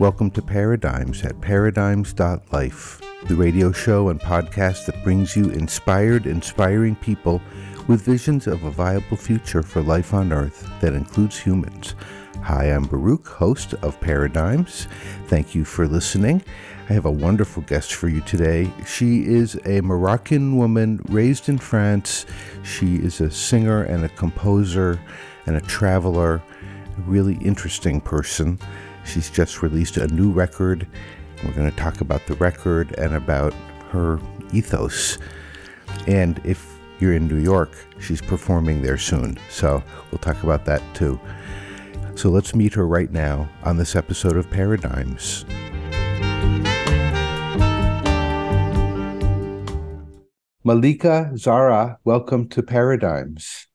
Welcome to Paradigms at paradigms.life, the radio show and podcast that brings you inspired, inspiring people with visions of a viable future for life on Earth that includes humans. Hi, I'm Baruch, host of Paradigms. Thank you for listening. I have a wonderful guest for you today. She is a Moroccan woman raised in France. She is a singer and a composer and a traveler, a really interesting person. She's just released a new record. We're going to talk about the record and about her ethos. And if you're in New York, she's performing there soon. So we'll talk about that too. So let's meet her right now on this episode of Paradigms. Malika Zarra, welcome to Paradigms.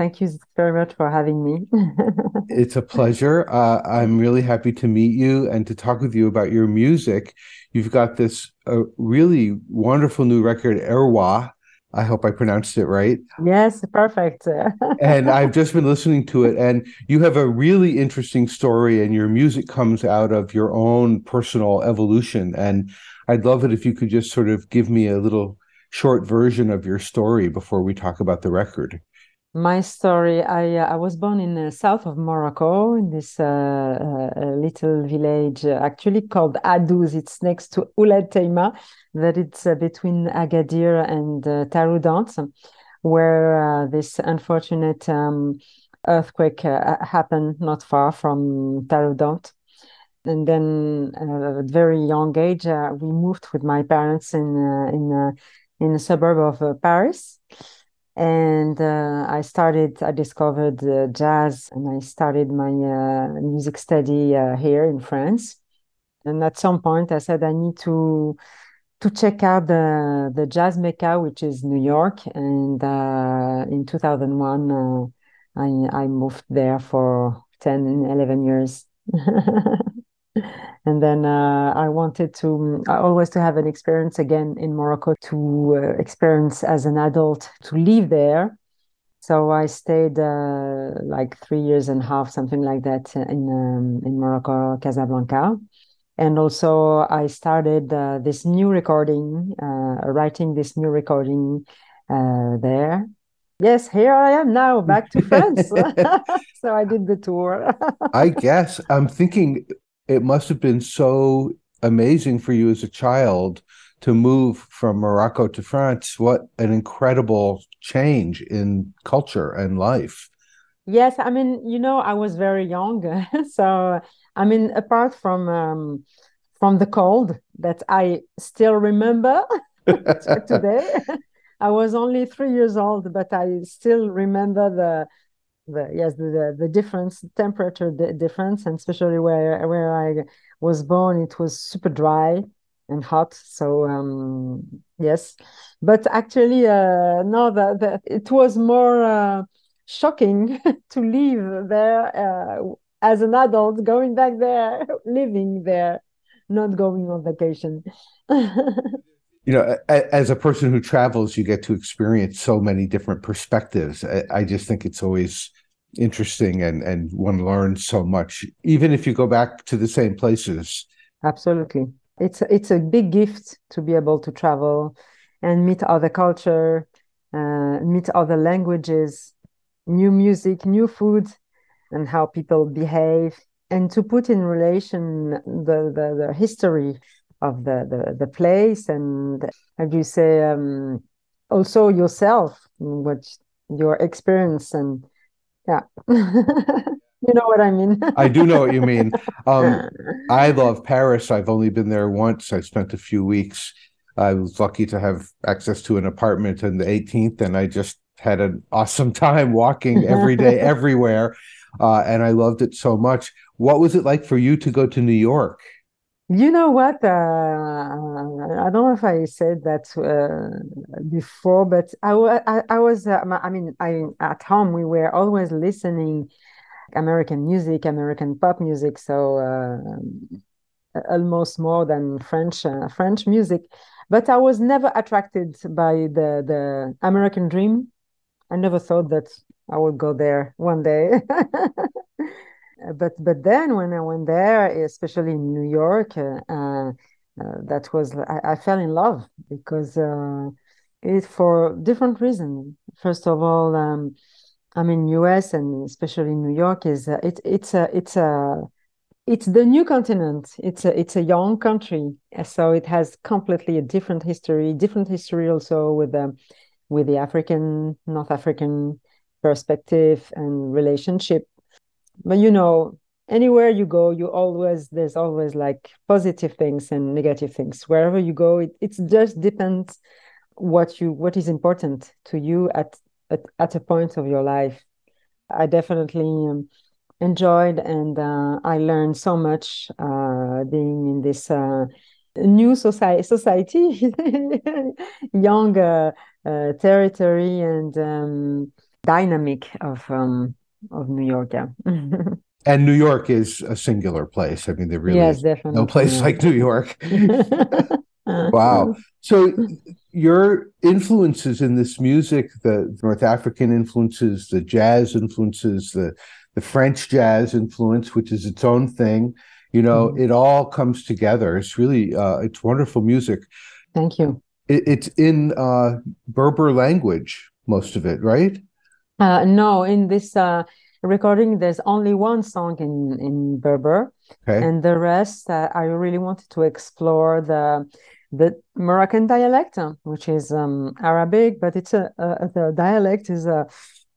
Thank you very much for having me. it's a pleasure. Uh, I'm really happy to meet you and to talk with you about your music. You've got this uh, really wonderful new record, Erwa. I hope I pronounced it right. Yes, perfect. and I've just been listening to it, and you have a really interesting story, and your music comes out of your own personal evolution. And I'd love it if you could just sort of give me a little short version of your story before we talk about the record? My story I, uh, I was born in the south of Morocco, in this uh, uh, little village uh, actually called Adouz. It's next to Ouled Teima, that it's uh, between Agadir and uh, Taroudant, where this unfortunate um, earthquake happened not far from Taroudant and then uh, at a very young age uh, we moved with my parents in uh, in in a suburb of uh, Paris. And uh, I started, I discovered uh, jazz and I started my uh, music study uh, here in France. And at some point I said, I need to to check out the, the jazz mecca, which is New York. And uh, in 2001, I, I moved there for 10, 11 years. and then uh, I wanted to uh, always to have an experience again in Morocco to uh, experience as an adult to live there. So I stayed uh, like three years and a half, something like that, in um, in Morocco, Casablanca, and also I started uh, this new recording, uh, writing this new recording there. Yes, here I am now, back to France. so I did the tour. I guess I'm thinking it must have been so amazing for you as a child to move from Morocco to France. What an incredible change in culture and life. Yes, I mean, you know, I was very young, so I mean, apart from um, from the cold that I still remember today, I was only three years old, but I still remember the the yes the the, difference temperature difference and especially where where i was born it was super dry and hot so um yes. But actually uh no the, it was more uh, shocking to live there uh, as an adult going back there living there not going on vacation. You know as a person who travels you get to experience so many different perspectives. I just think it's always interesting and and one learns so much even if you go back to the same places. Absolutely. It's it's a big gift to be able to travel and meet other culture uh, meet other languages new music new food and how people behave and to put in relation the the, the history of the, the the place and do you say um, also yourself what your experience and yeah. You know what i mean. I do know what you mean. Um, i love paris. I've only been there once. I spent a few weeks. I was lucky to have access to an apartment in the 18th and i just had an awesome time walking every day everywhere uh, and i loved it so much. What was it like for you to go to new york you know what? Uh, I don't know if I said that uh, before, but I, I, I was, uh, I mean, I, at home, we were always listening American music, American pop music. So uh, almost more than French, uh, French music. But I was never attracted by the, the American dream. I never thought that I would go there one day. but but then when I went there, especially in New York, uh, uh, that was I, I, fell in love because it for different reasons. First of all, um, I mean, U.S. and especially New York is uh, it, it's a it's a it's the new continent. It's a it's a young country, so it has completely a different history. Different history also with the with the African North African perspective and relationship. But you know, anywhere you go, you always there's always like positive things and negative things. Wherever you go, it it just depends what you what is important to you at at, at a point of your life. I definitely um, enjoyed and uh, I learned so much uh, being in this uh, new society, society young uh, territory and um, dynamic of um, of New York. Yeah. and New York is a singular place. I mean, there really yes, definitely. no place yeah. like New York. wow. So your influences in this music, the North African influences, the jazz influences, the the French jazz influence, which is its own thing, you know, mm it all comes together. It's really uh, it's wonderful music. Thank you. It, it's in uh, Berber language, most of it, right? Uh, no, in this uh, recording, there's only one song in in Berber, okay. and the rest uh, I really wanted to explore the the Moroccan dialect, which is um, Arabic, but it's a, a, the dialect is a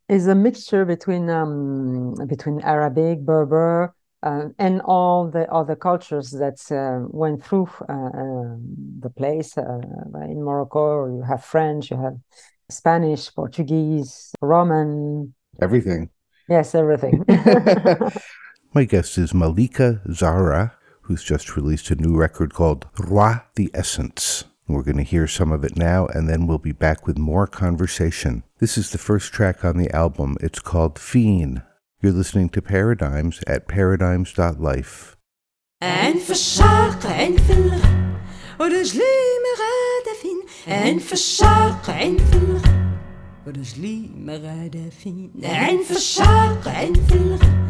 is a mixture between um, between Arabic, Berber, uh, and all the other cultures that uh, went through uh, um, the place uh, in Morocco. You have French, you have Spanish, Portuguese, Roman. Everything. Yes, everything. My guest is Malika Zarra, who's just released a new record called RWA the Essence. We're going to hear some of it now, and then we'll be back with more conversation. This is the first track on the album. It's called Fin. You're listening to Paradigms at paradigms.life. عين في الشرق عين في ورجلي عين في الشرق عين في الغرب ورجلي مغادفين عين في الشرق عين في الغرب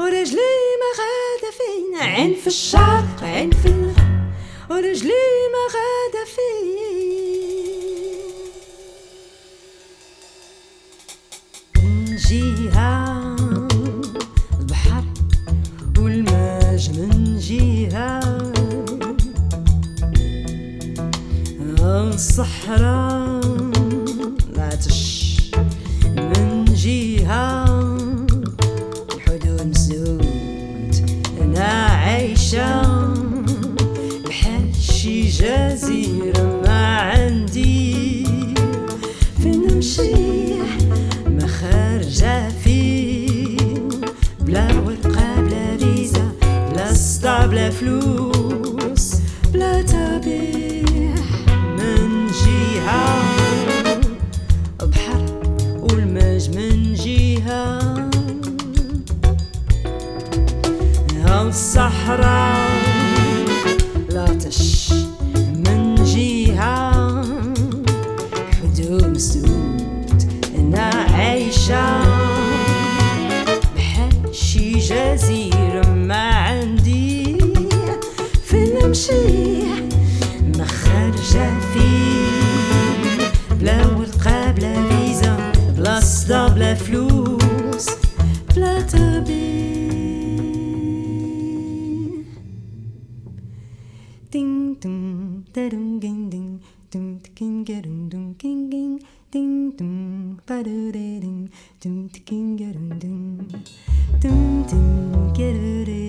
ورجلي مغادة فين عين في الشرق عين في الغرب ورجلي مغادة فين من الصحراء العطش من جهة. عايشة بحال شي جزيرة ما عندي. فين نمشي ما خارجة فين بلا ورقة بلا فيزا بلا سطا بلا فلوس بلا من صحيحة جهة الصحراء da dum ging ding dum king ga dum dum king ging ding dum ba do de ding dum king ga dum dum dum dum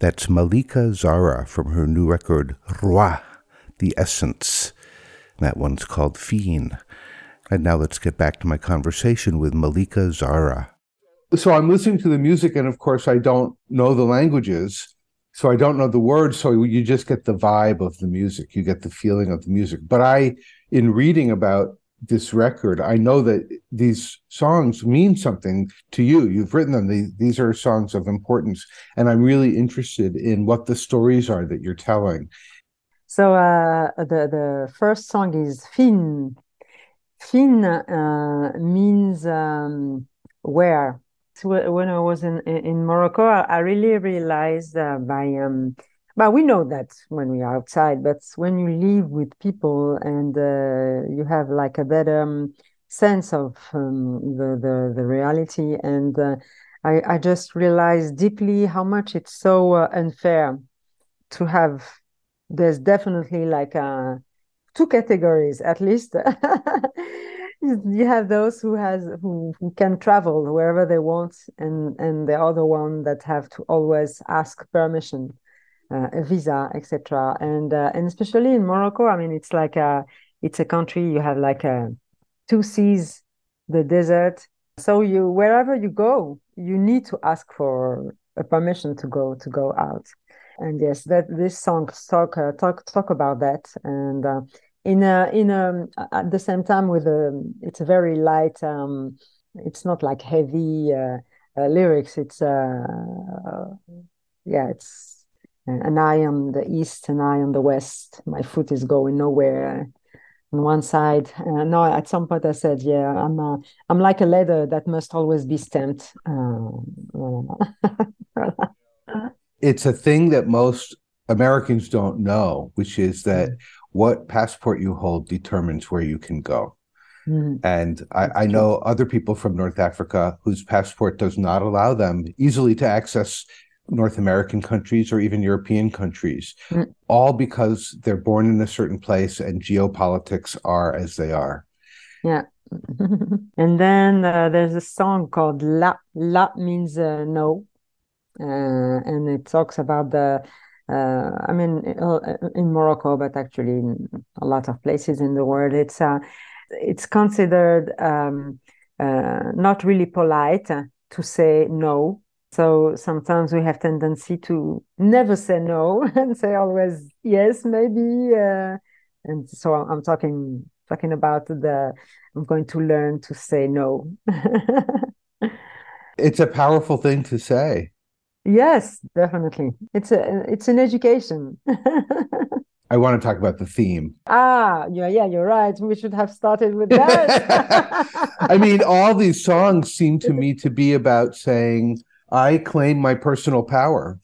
That's Malika Zarra from her new record, RWA, The Essence. That one's called Fin. And now let's get back to my conversation with Malika Zarra. So I'm listening to the music, and of course, I don't know the languages. So I don't know the words. So you just get the vibe of the music. You get the feeling of the music. But I, in reading about this record, I know that these songs mean something to you. You've written them. These are songs of importance. And I'm really interested in what the stories are that you're telling. So uh, the, the first song is Fin. Fin uh, means um, where. So when I was in, in Morocco, I really realized uh, by um, but we know that when we are outside, but when you live with people and uh, you have like a better um, sense of um, the, the, the reality, and uh, I, I just realized deeply how much it's so uh, unfair to have. There's definitely like uh, two categories at least. you have those who has who, who can travel wherever they want, and and the other one that have to always ask permission uh, a visa, etc. And uh, and especially in Morocco, I mean, it's like a it's a country you have like a two seas, the desert. So you wherever you go, you need to ask for a permission to go to go out. And yes, that this song talk uh, talk talk about that and. Uh, in a, in a, at the same time with a it's a very light um, it's not like heavy uh, uh, lyrics it's uh, yeah it's an eye on the east, an eye on the west. My foot is going nowhere on one side. Uh, no, at some point I said, "Yeah, I'm a, I'm like a leather that must always be stamped." Uh, it's a thing that most Americans don't know, which is that mm. what passport you hold determines where you can go. Mm. And I, I, know other people from North Africa whose passport does not allow them easily to access North American countries or even European countries, mm. all because they're born in a certain place and geopolitics are as they are. Yeah. and then uh, there's a song called La. La means uh, no. Uh, and it talks about the, uh, I mean, uh, in Morocco, but actually in a lot of places in the world, it's, uh, it's considered um, not really polite to say no so sometimes we have tendency to never say no and say always yes, maybe. Uh, and so I'm talking talking about the I'm going to learn to say no. it's a powerful thing to say. Yes, definitely. It's a it's an education. I want to talk about the theme. Ah, yeah, yeah, you're right. We should have started with that. I mean, all these songs seem to me to be about saying, I claim my personal power.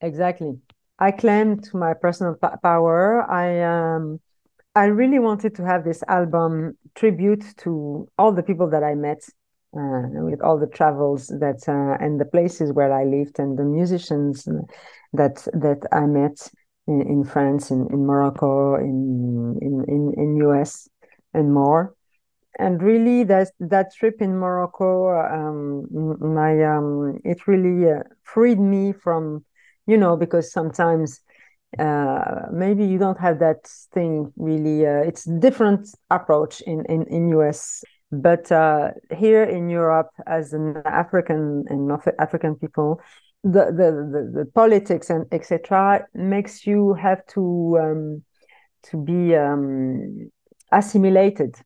Exactly. I claimed my personal power. I um, I really wanted to have this album tribute to all the people that I met, uh, with all the travels that uh, and the places where I lived and the musicians that that I met in, in France, in, in Morocco, in in in, in US, and more and really that that trip in Morocco, um, my um, it really uh, freed me from, you know, because sometimes uh, maybe you don't have that thing really. Uh, it's different approach in in in US, but uh, here in Europe, as an African and North African people, the the the, the politics and etc. makes you have to um, to be um, assimilated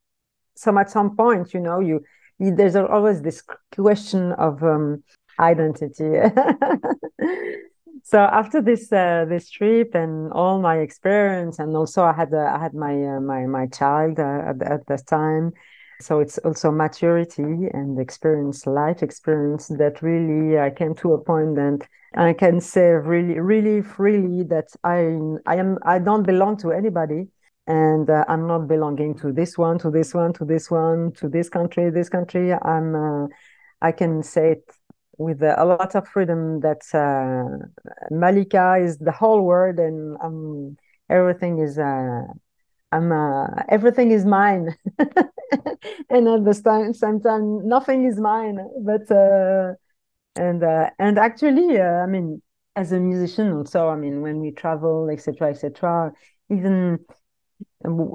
so at some point you know you, you there's always this question of um, identity. So after this uh, this trip and all my experience and also i had uh, i had my uh, my my child uh, at, at that time. So it's also maturity and experience life experience that really i came to a point that i can say really really freely that i i am i don't belong to anybody and uh, i'm not belonging to this one to this one to this one to this country this country. I'm uh, i can say it with a lot of freedom that uh, malika is the whole world and um, everything is uh, i'm uh, everything is mine. And at the same, time nothing is mine. But uh, and and actually i mean as a musician also i mean when we travel etc etc even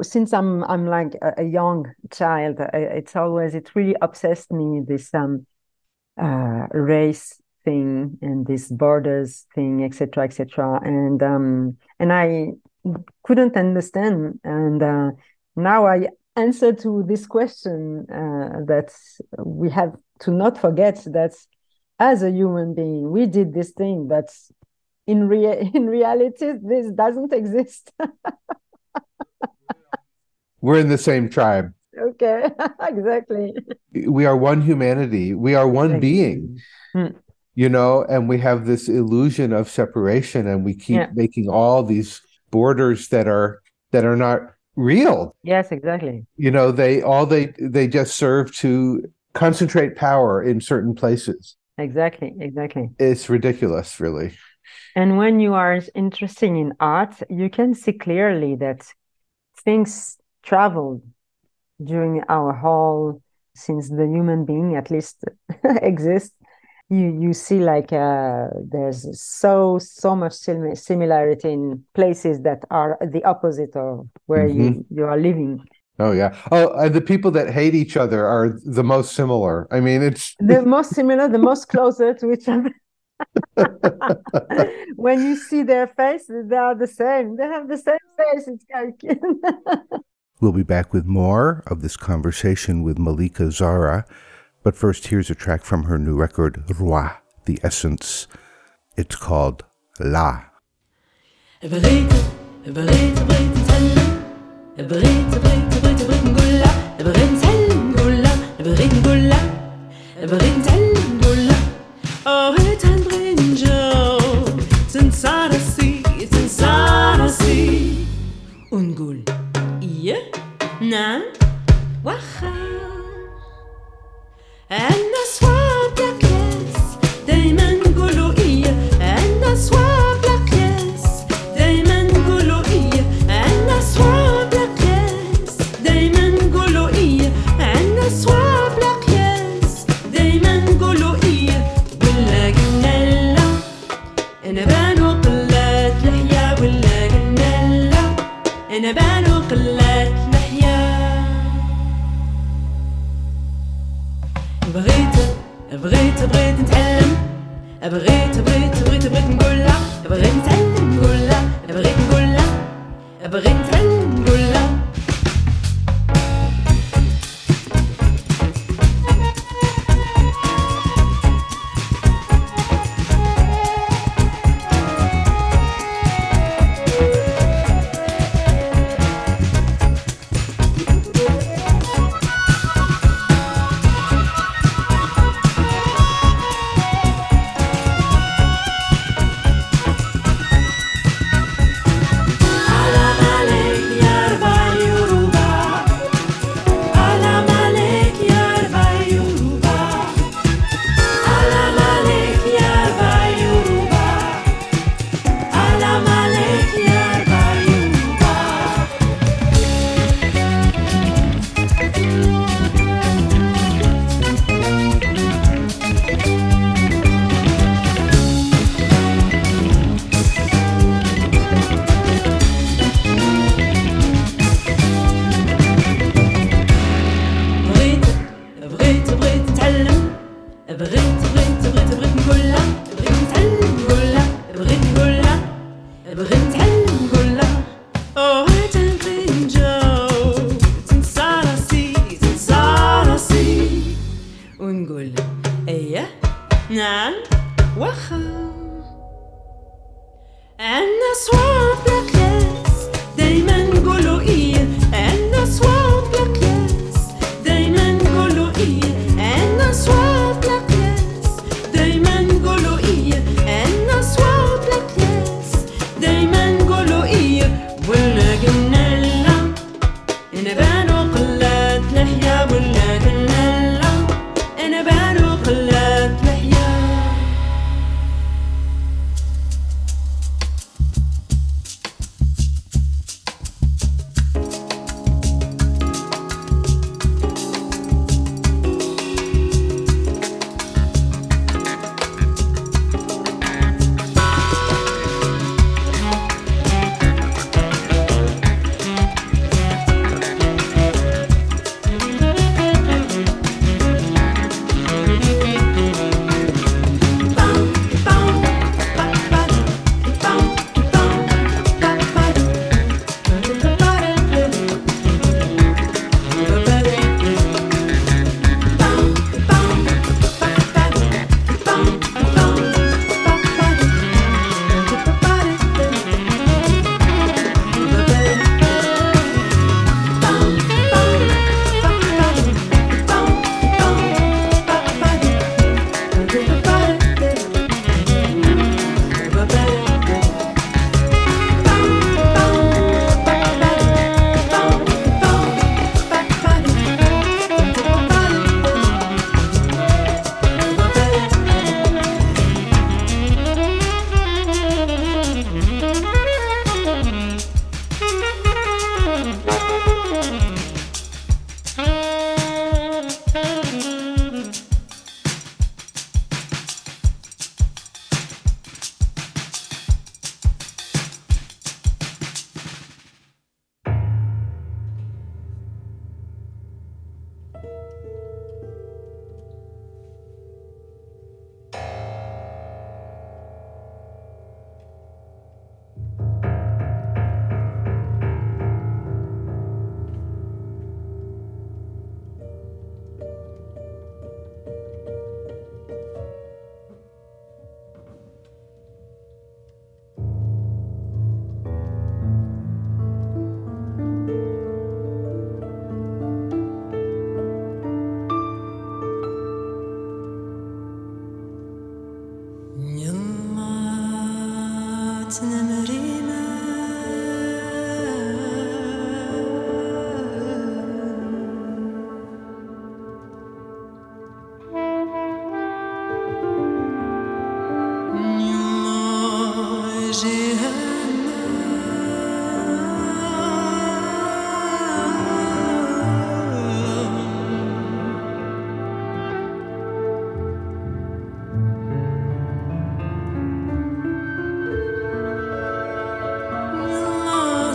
since i'm i'm like a, a young child it's always it really obsessed me this um uh race thing and this borders thing etc etc and um and i couldn't understand. And uh now i answer to this question uh, that we have to not forget that as a human being we did this thing but in rea- in reality this doesn't exist we're in the same tribe. Okay. Exactly. We are one humanity. We are one exactly. being mm. you know and we have this illusion of separation and we keep yeah. making all these borders that are that are not real. Yes exactly. You know they all they they just serve to concentrate power in certain places. Exactly exactly. It's ridiculous really. And when you are interested in art you can see clearly that things traveled during our whole since the human being at least exists you you see like uh, there's so so much sim- similarity in places that are the opposite of where mm-hmm. you you are living. Oh yeah. Oh and the people that hate each other are the most similar. I mean it's the most similar the most closer to each other. When you see their faces they are the same. They have the same face it's like we'll be back with more of this conversation with malika zarra but first, here's a track from her new record, RWA, The Essence. It's called La.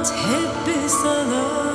Hayat hep bir sana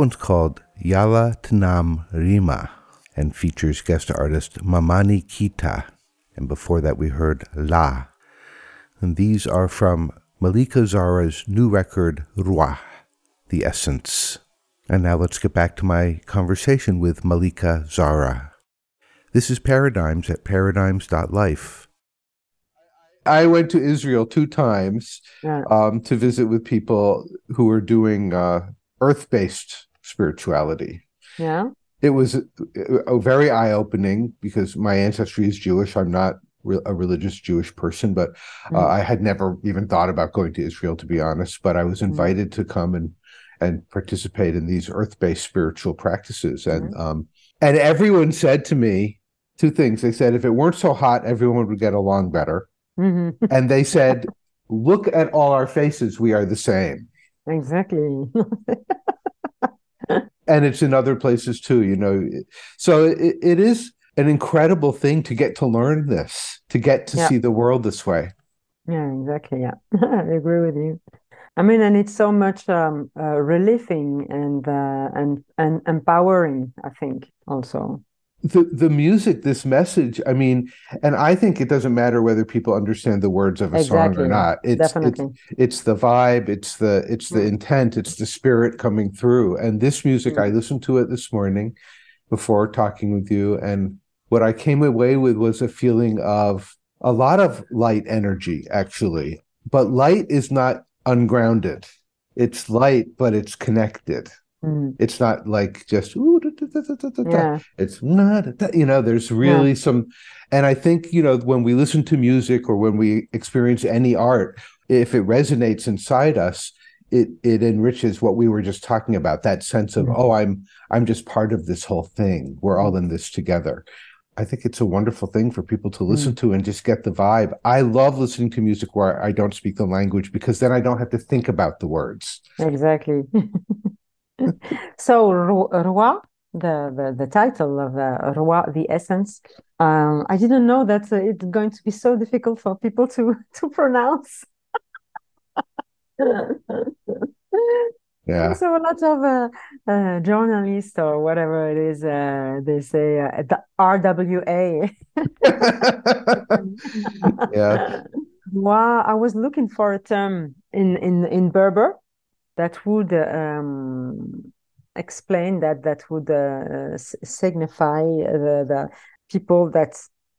one's called Yala Tanam Rima and features guest artist Mamani Keita. And before that, we heard La. And these are from Malika Zarra's new record, RWA, The Essence. And now let's get back to my conversation with Malika Zarra. This is Paradigms at paradigms.life. I went to Israel two times Yeah. um, to visit with people who were doing uh, earth based spirituality. Yeah. It was a very eye opening because my ancestry is Jewish. I'm not a religious Jewish person, but uh, Mm. I had never even thought about going to Israel, to be honest. But I was invited to come and and participate in these earth based spiritual practices, and um, and everyone said to me two things. They said if it weren't so hot, everyone would get along better, hmm and they said, look at all our faces, we are the same. Exactly. and it's in other places too you know so it, it is an incredible thing to get to learn this to get to Yeah. see the world this way Yeah, exactly. Yeah, I agree with you. I mean, and it's so much um, uh, relieving and uh, and and empowering. I think also. The the music this message i mean and i think it doesn't matter whether people understand the words of a song or not. It's it's it's the vibe it's the it's the Mm. intent it's the spirit coming through. And this music Mm. i listened to it this morning before talking with you and what i came away with was a feeling of a lot of light energy actually. But light is not ungrounded. It's light but it's connected Mm. it's not like just ooh, da, da, da. Yeah. it's not you know there's really some and i think you know when we listen to music or when we experience any art if it resonates inside us it it enriches what we were just talking about that sense of Mhm. oh i'm i'm just part of this whole thing we're all in this together i think it's a wonderful thing for people to listen to and just get the vibe i love listening to music where i don't speak the language because then i don't have to think about the words Exactly. So, Ro- Roi, the the, the title of uh, Roi, the essence. Um, I didn't know that uh, it's going to be so difficult for people to to pronounce. Yeah. So a lot of uh, uh, journalists or whatever it is, uh, they say uh, the RWA. yeah. Well, I was looking for a term in in in Berber that would um, explain that that would uh, signify the, the people that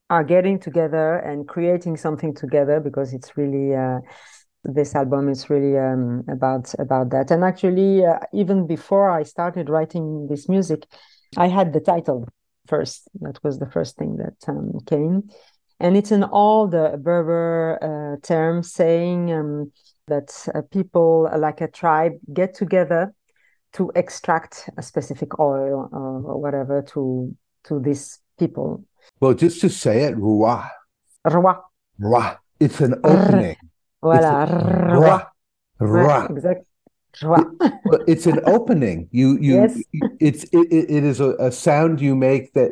are getting together and creating something together because it's really uh, this album is really um, about about that. And actually uh, even before i started writing this music i had the title first. That was the first thing that um, came. And it's all the berber uh, terms saying um, that uh, people uh, like a tribe get together to extract a specific oil uh, or whatever to to these people Well, just to say it, Roi. Roi. Roi. It's an opening. Voilà. It's Roi. Roi. Ouais, Roi. Roi. Well, it's an opening. You you Yes. it's it, it it is a, a sound you make that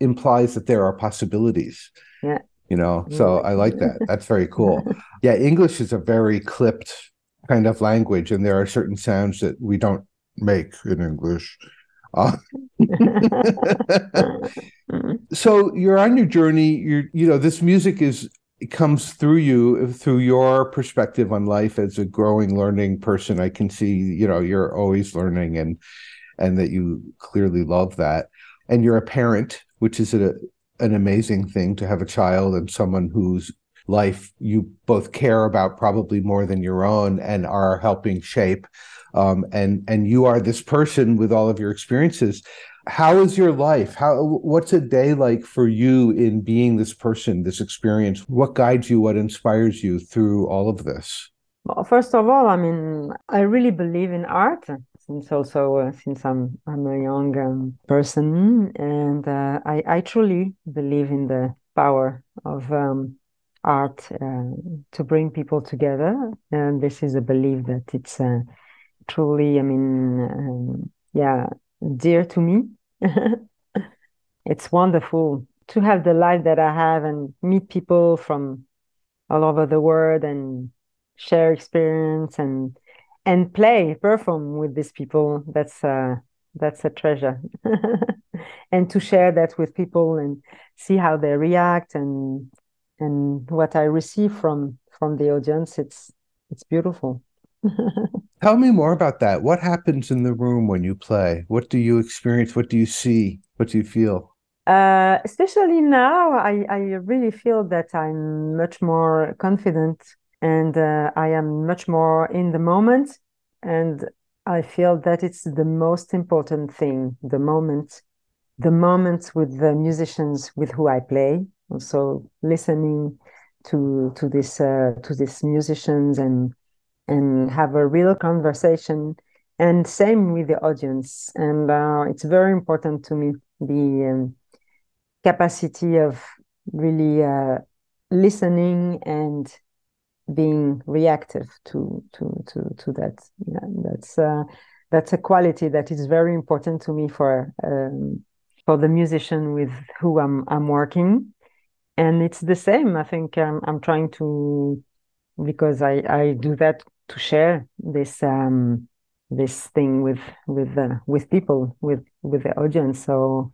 implies that there are possibilities. Yeah. You know, so I like that. That's very cool. Yeah, English is a very clipped kind of language, and there are certain sounds that we don't make in English. Uh, so you're on your journey. You're you know this music is it comes through you through your perspective on life as a growing learning person. I can see you know you're always learning and and that you clearly love that. And you're a parent, which is a, an amazing thing to have a child and someone whose life you both care about probably more than your own and are helping shape. Um, and and you are this person with all of your experiences. How is your life? How what's a day like for you in being this person this experience? What guides you? What inspires you through all of this? Well, first of all, I mean, I really believe in art since also uh, since I'm I'm a young um, person, and uh, I I truly believe in the power of um, art uh, to bring people together, and this is a belief that it's uh, truly, I mean, um, yeah, dear to me. It's wonderful to have the life that I have and meet people from all over the world and share experience and and play perform with these people. That's uh that's a treasure. And to share that with people and see how they react and and what i receive from from the audience it's it's beautiful. Tell me more about that. What happens in the room when you play? What do you experience? What do you see? What do you feel? Uh, especially now, I, I really feel that I'm much more confident and uh, I am much more in the moment. And I feel that it's the most important thing the moment, the moment with the musicians with who I play. Also listening to to this uh, to these musicians and and have a real conversation. And same with the audience. And uh, it's very important to me the um, capacity of really uh, listening and being reactive to to to to that. Yeah, that's uh, that's a quality that is very important to me for um, for the musician with who I'm I'm working, and it's the same. I think um, I'm trying to because I I do that to share this um, this thing with with uh, with people with with the audience. So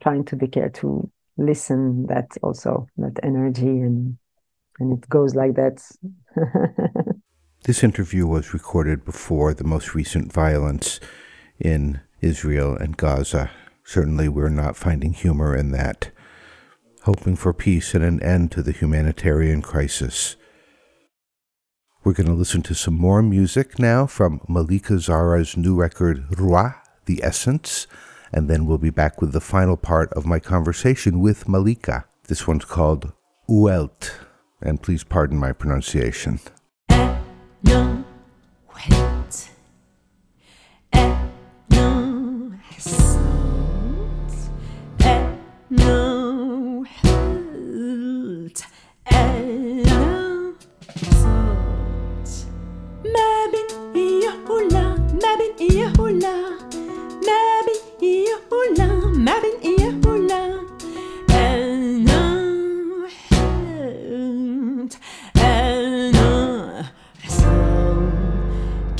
trying to be care to listen that also that energy and and it goes like that This interview was recorded before the most recent violence in Israel and Gaza. Certainly, we're not finding humor in that. Hoping for peace and an end to the humanitarian crisis. We're going to listen to some more music now from Malika Zarra's new record, Roi, The Essence, and then we'll be back with the final part of my conversation with Malika. This one's called Uelt, and please pardon my pronunciation.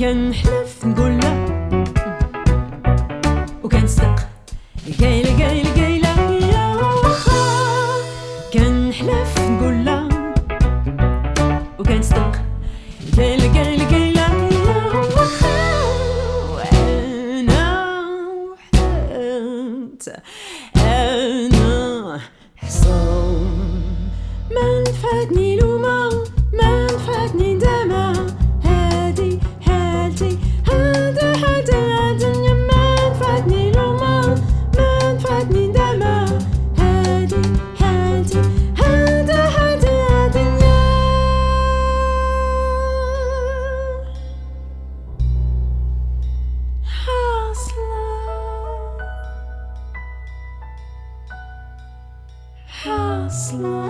can slow.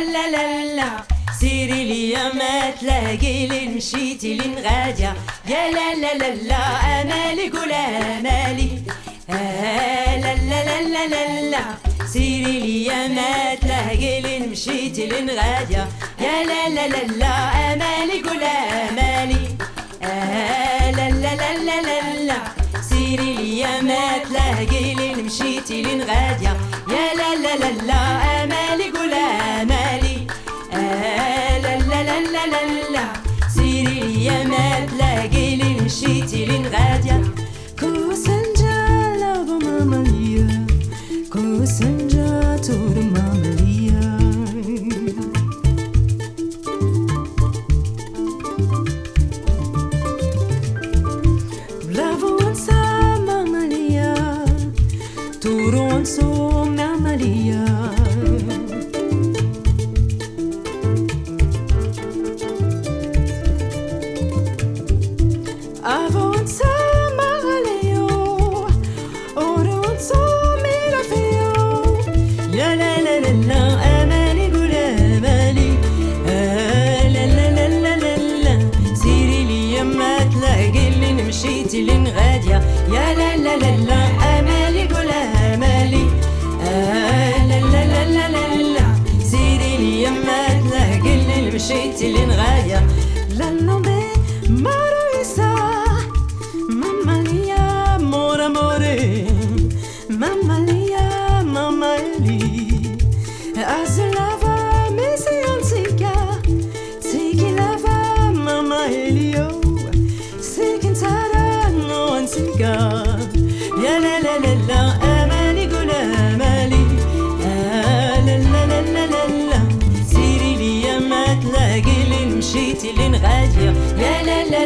لا لا لا سيري لي يا ما تلاقي لي مشيتي لين غادية يا لا لا لا لا أمالي قول أمالي لا لا لا لا لا لا سيري ليا ما تلاقي لي مشيتي لين غادية يا لا لا لا لا أمالي قول أمالي لا لا لا لا لا لا سيري ليا ما تلاقي لي مشيتي لين غادية يا لا لا لا لا une radiant.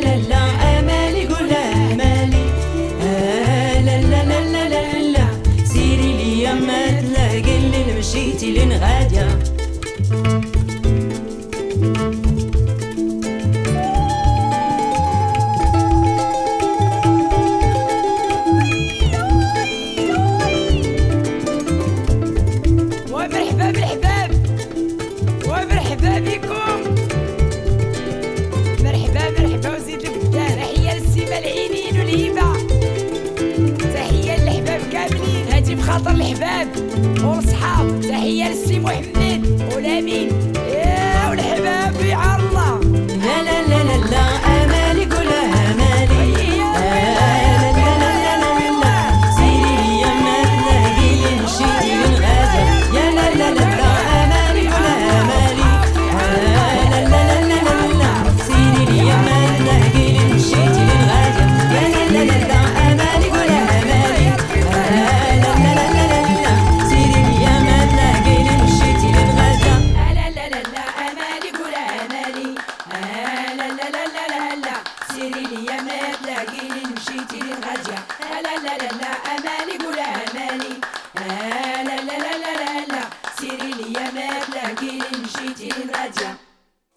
la la la.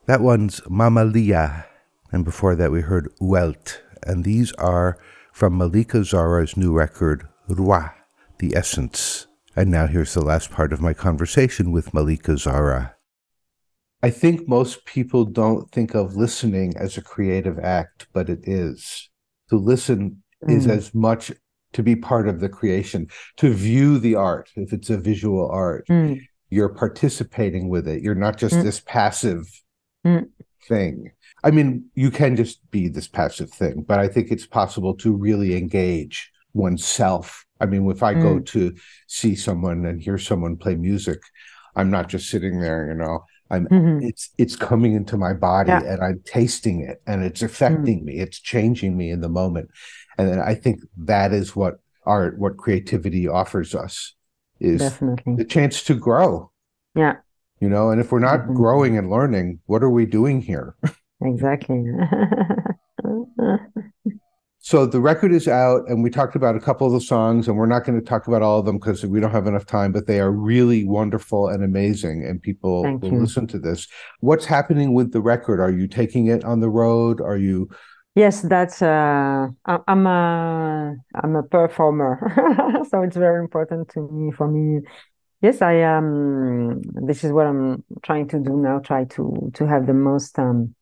That one's Mama Lia. And before that, we heard Welt. And these are from Malika Zarra's new record, Roi, The Essence. And now here's the last part of my conversation with Malika Zarra. I think most people don't think of listening as a creative act, but it is. To listen is Mm. as much to be part of the creation, to view the art, if it's a visual art, Mm. you're participating with it. You're not just Mm. this passive Mm. thing. I mean, you can just be this passive thing, but I think it's possible to really engage oneself. I mean, if I go to see someone and hear someone play music, I'm not just sitting there, you know. I'm Mhm. it's it's coming into my body Yeah. and I'm tasting it and it's affecting me. It's changing me in the moment. And then I think that is what art, what creativity offers us is Definitely. the chance to grow, Yeah, you know. And if we're not Mhm. growing and learning, what are we doing here? exactly. So the record is out, and we talked about a couple of the songs, and we're not going to talk about all of them because we don't have enough time. But they are really wonderful and amazing, and people Thank will you. listen to this. What's happening with the record? Are you taking it on the road? Are you? Yes, that's uh, I'm a I'm a performer, so it's very important to me for me. Yes, I um this is what I'm trying to do now, try to to have the most um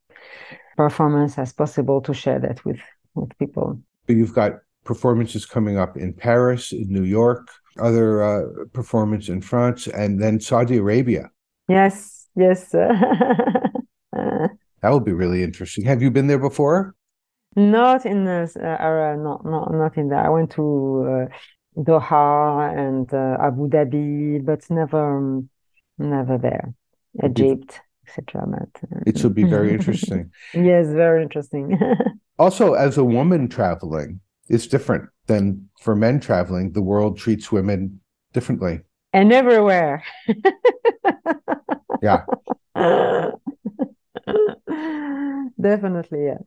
performance as possible to share that with with people. You've got performances coming up in Paris, in New York, other uh, performance in France, and then Saudi Arabia. Yes, yes. That will be really interesting. Have you been there before? Not in this, uh, uh, not, not, not in there. I went to uh, Doha and uh, Abu Dhabi, but never, never there. Egypt, etc. Uh, It should be very interesting. yes, very interesting. Also, as a woman traveling, it's different than for men traveling. The world treats women differently. And everywhere. Yeah. Definitely, yeah.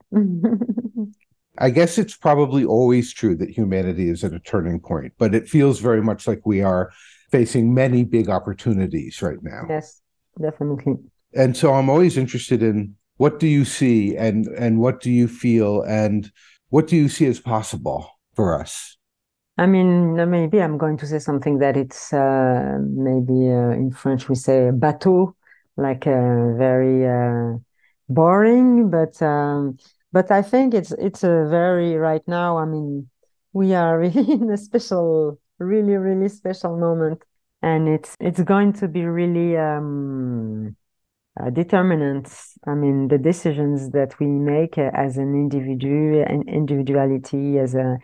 I guess it's probably always true that humanity is at a turning point, but it feels very much like we are facing many big opportunities right now. Yes, definitely. And so I'm always interested in what do you see and and what do you feel and what do you see as possible for us? I mean, maybe I'm going to say something that it's uh, maybe uh, in French we say bateau, like uh, very uh, boring, but um, but I think it's it's a very right now. I mean, we are really in a special, really, really special moment, and it's it's going to be really um, determinant. I mean, the decisions that we make as an individual and individuality, as a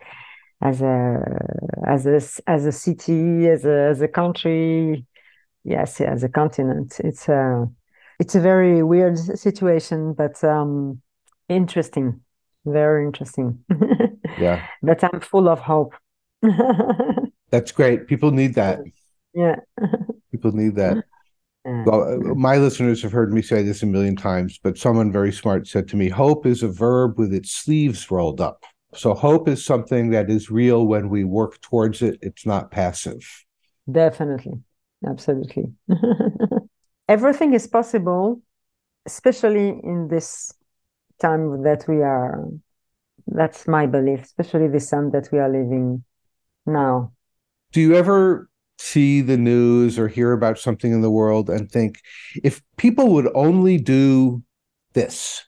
as a as a as a city, as a as a country, yes, as a continent. It's a it's a very weird situation, but um, interesting, very interesting. Yeah. but I'm full of hope. That's great. People need that. yeah. People need that. Well, uh, my listeners have heard me say this a million times, but someone very smart said to me, hope is a verb with its sleeves rolled up. So hope is something that is real when we work towards it. It's not passive. Definitely. Absolutely. Everything is possible, especially in this time that we are. That's my belief, especially this time that we are living now. Do you ever see the news or hear about something in the world and think, if people would only do this,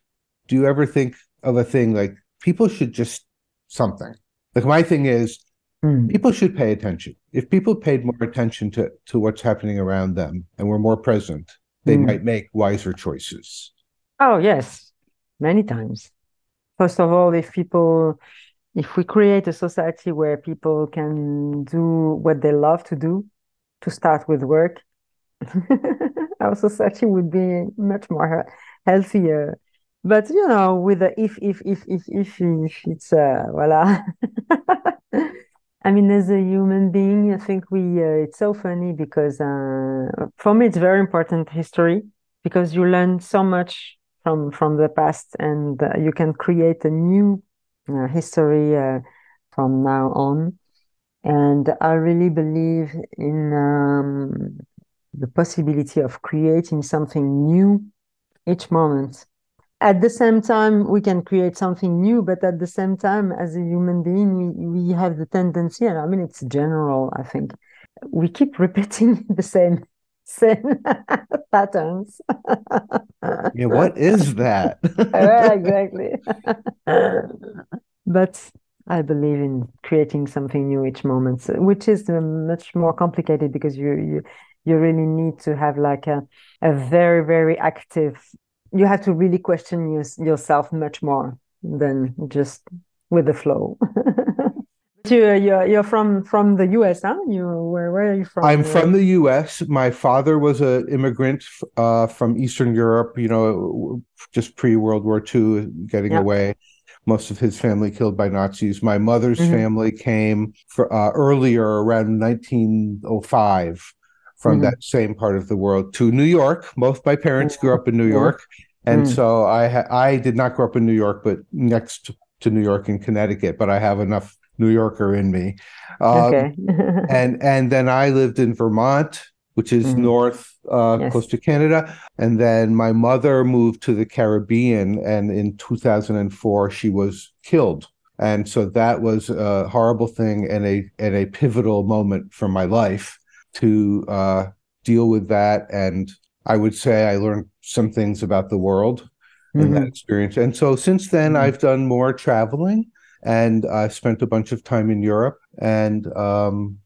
do you ever think of a thing like people should just something? Like my thing is, Mm. people should pay attention. If people paid more attention to, to what's happening around them and were more present, they Mm. might make wiser choices. Oh, yes, many times. First of all, if people, if we create a society where people can do what they love to do, to start with work, our society would be much more healthier. But you know, with the if, if, if, if, if, if it's uh, voila. I mean, as a human being, I think we, uh, it's so funny because uh, for me, it's very important history because you learn so much from from the past and uh, you can create a new uh, history uh, from now on. And I really believe in um, the possibility of creating something new each moment. At the same time, we can create something new, but at the same time, as a human being, we, we have the tendency, and I mean, it's general, I think, we keep repeating the same same patterns. Yeah, what is that? Yeah, exactly. but I believe in creating something new each moment, which is uh, much more complicated because you you you really need to have like a a very very active. You have to really question your, yourself much more than just with the flow. You you're you're from from the U.S., huh? You where where are you from? I'm from the U.S. My father was an immigrant uh, from Eastern Europe. You know, just pre World War II, getting Yeah. away. Most of his family killed by Nazis. My mother's Mhm. family came for uh, earlier, around 1905, from Mhm. that same part of the world to New York. Both my parents grew up in New York, and Mm. so I ha- I did not grow up in New York, but next to New York in Connecticut. But I have enough New Yorker in me. Um, okay. and and then I lived in Vermont, which is Mhm. north, uh, Yes. close to Canada. And then my mother moved to the Caribbean, and in 2004 she was killed. And so that was a horrible thing and a and a pivotal moment for my life to uh, deal with that. And I would say I learned some things about the world in that experience. And so since then, Mhm. I've done more traveling and I spent a bunch of time in Europe. And um,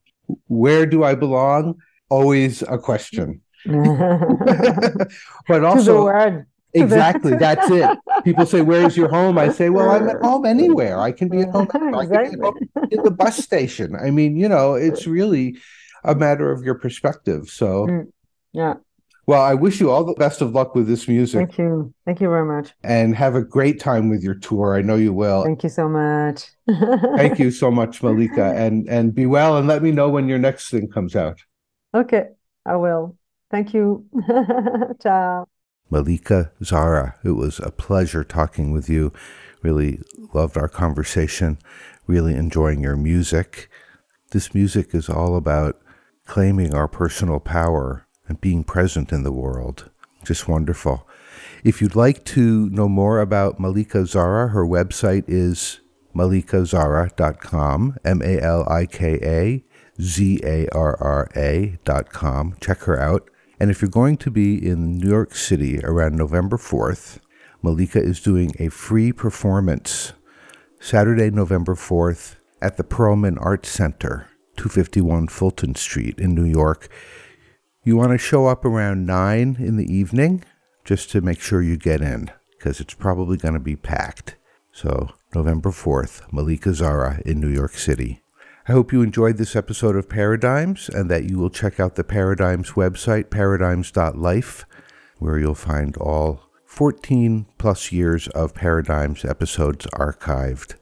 where do I belong? Always a question. but also, exactly, that's it. People say, Where's your home? I say, Well, I'm at home anywhere. I can be at home. can be at home in the bus station. I mean, you know, it's really a matter of your perspective. So, Mm. Yeah. Well, I wish you all the best of luck with this music Thank you. Thank you very much. and have a great time with your tour. I know you will. Thank you so much. Thank you so much, Malika, and and be well. And let me know when your next thing comes out. Okay, I will. Thank you. Ciao. Malika Zarra, it was a pleasure talking with you. Really loved our conversation. Really enjoying your music. This music is all about claiming our personal power and being present in the world. Just wonderful. If you'd like to know more about Malika Zarra, her website is malikazarra.com, M A L I K A Z A R R A dot com. Check her out. And if you're going to be in New York City around November 4th, Malika is doing a free performance Saturday, November 4th at the Perelman Arts Center, 251 Fulton Street in New York. You want to show up around 9 in the evening just to make sure you get in because it's probably going to be packed. So, November 4th, Malika Zarra in New York City. I hope you enjoyed this episode of Paradigms and that you will check out the Paradigms website, paradigms.life, where you'll find all 14 plus years of Paradigms episodes archived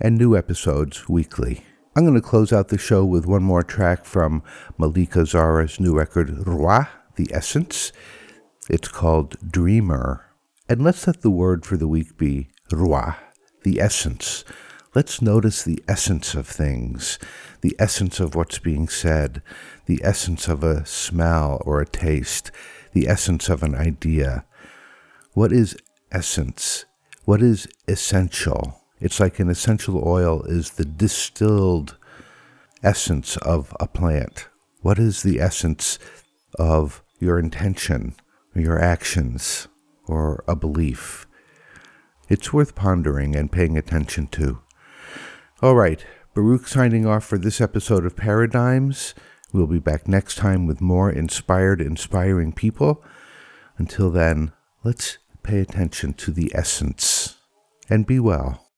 and new episodes weekly. I'm going to close out the show with one more track from Malika Zarra's new record, Roi, The Essence. It's called Dreamer. And let's let the word for the week be Roi, the essence. Let's notice the essence of things, the essence of what's being said, the essence of a smell or a taste, the essence of an idea. What is essence? What is essential? It's like an essential oil is the distilled essence of a plant. What is the essence of your intention, your actions, or a belief? It's worth pondering and paying attention to. All right, Baruch signing off for this episode of Paradigms. We'll be back next time with more inspired, inspiring people. Until then, let's pay attention to the essence and be well.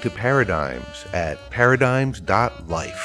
To Paradigms at paradigms.life.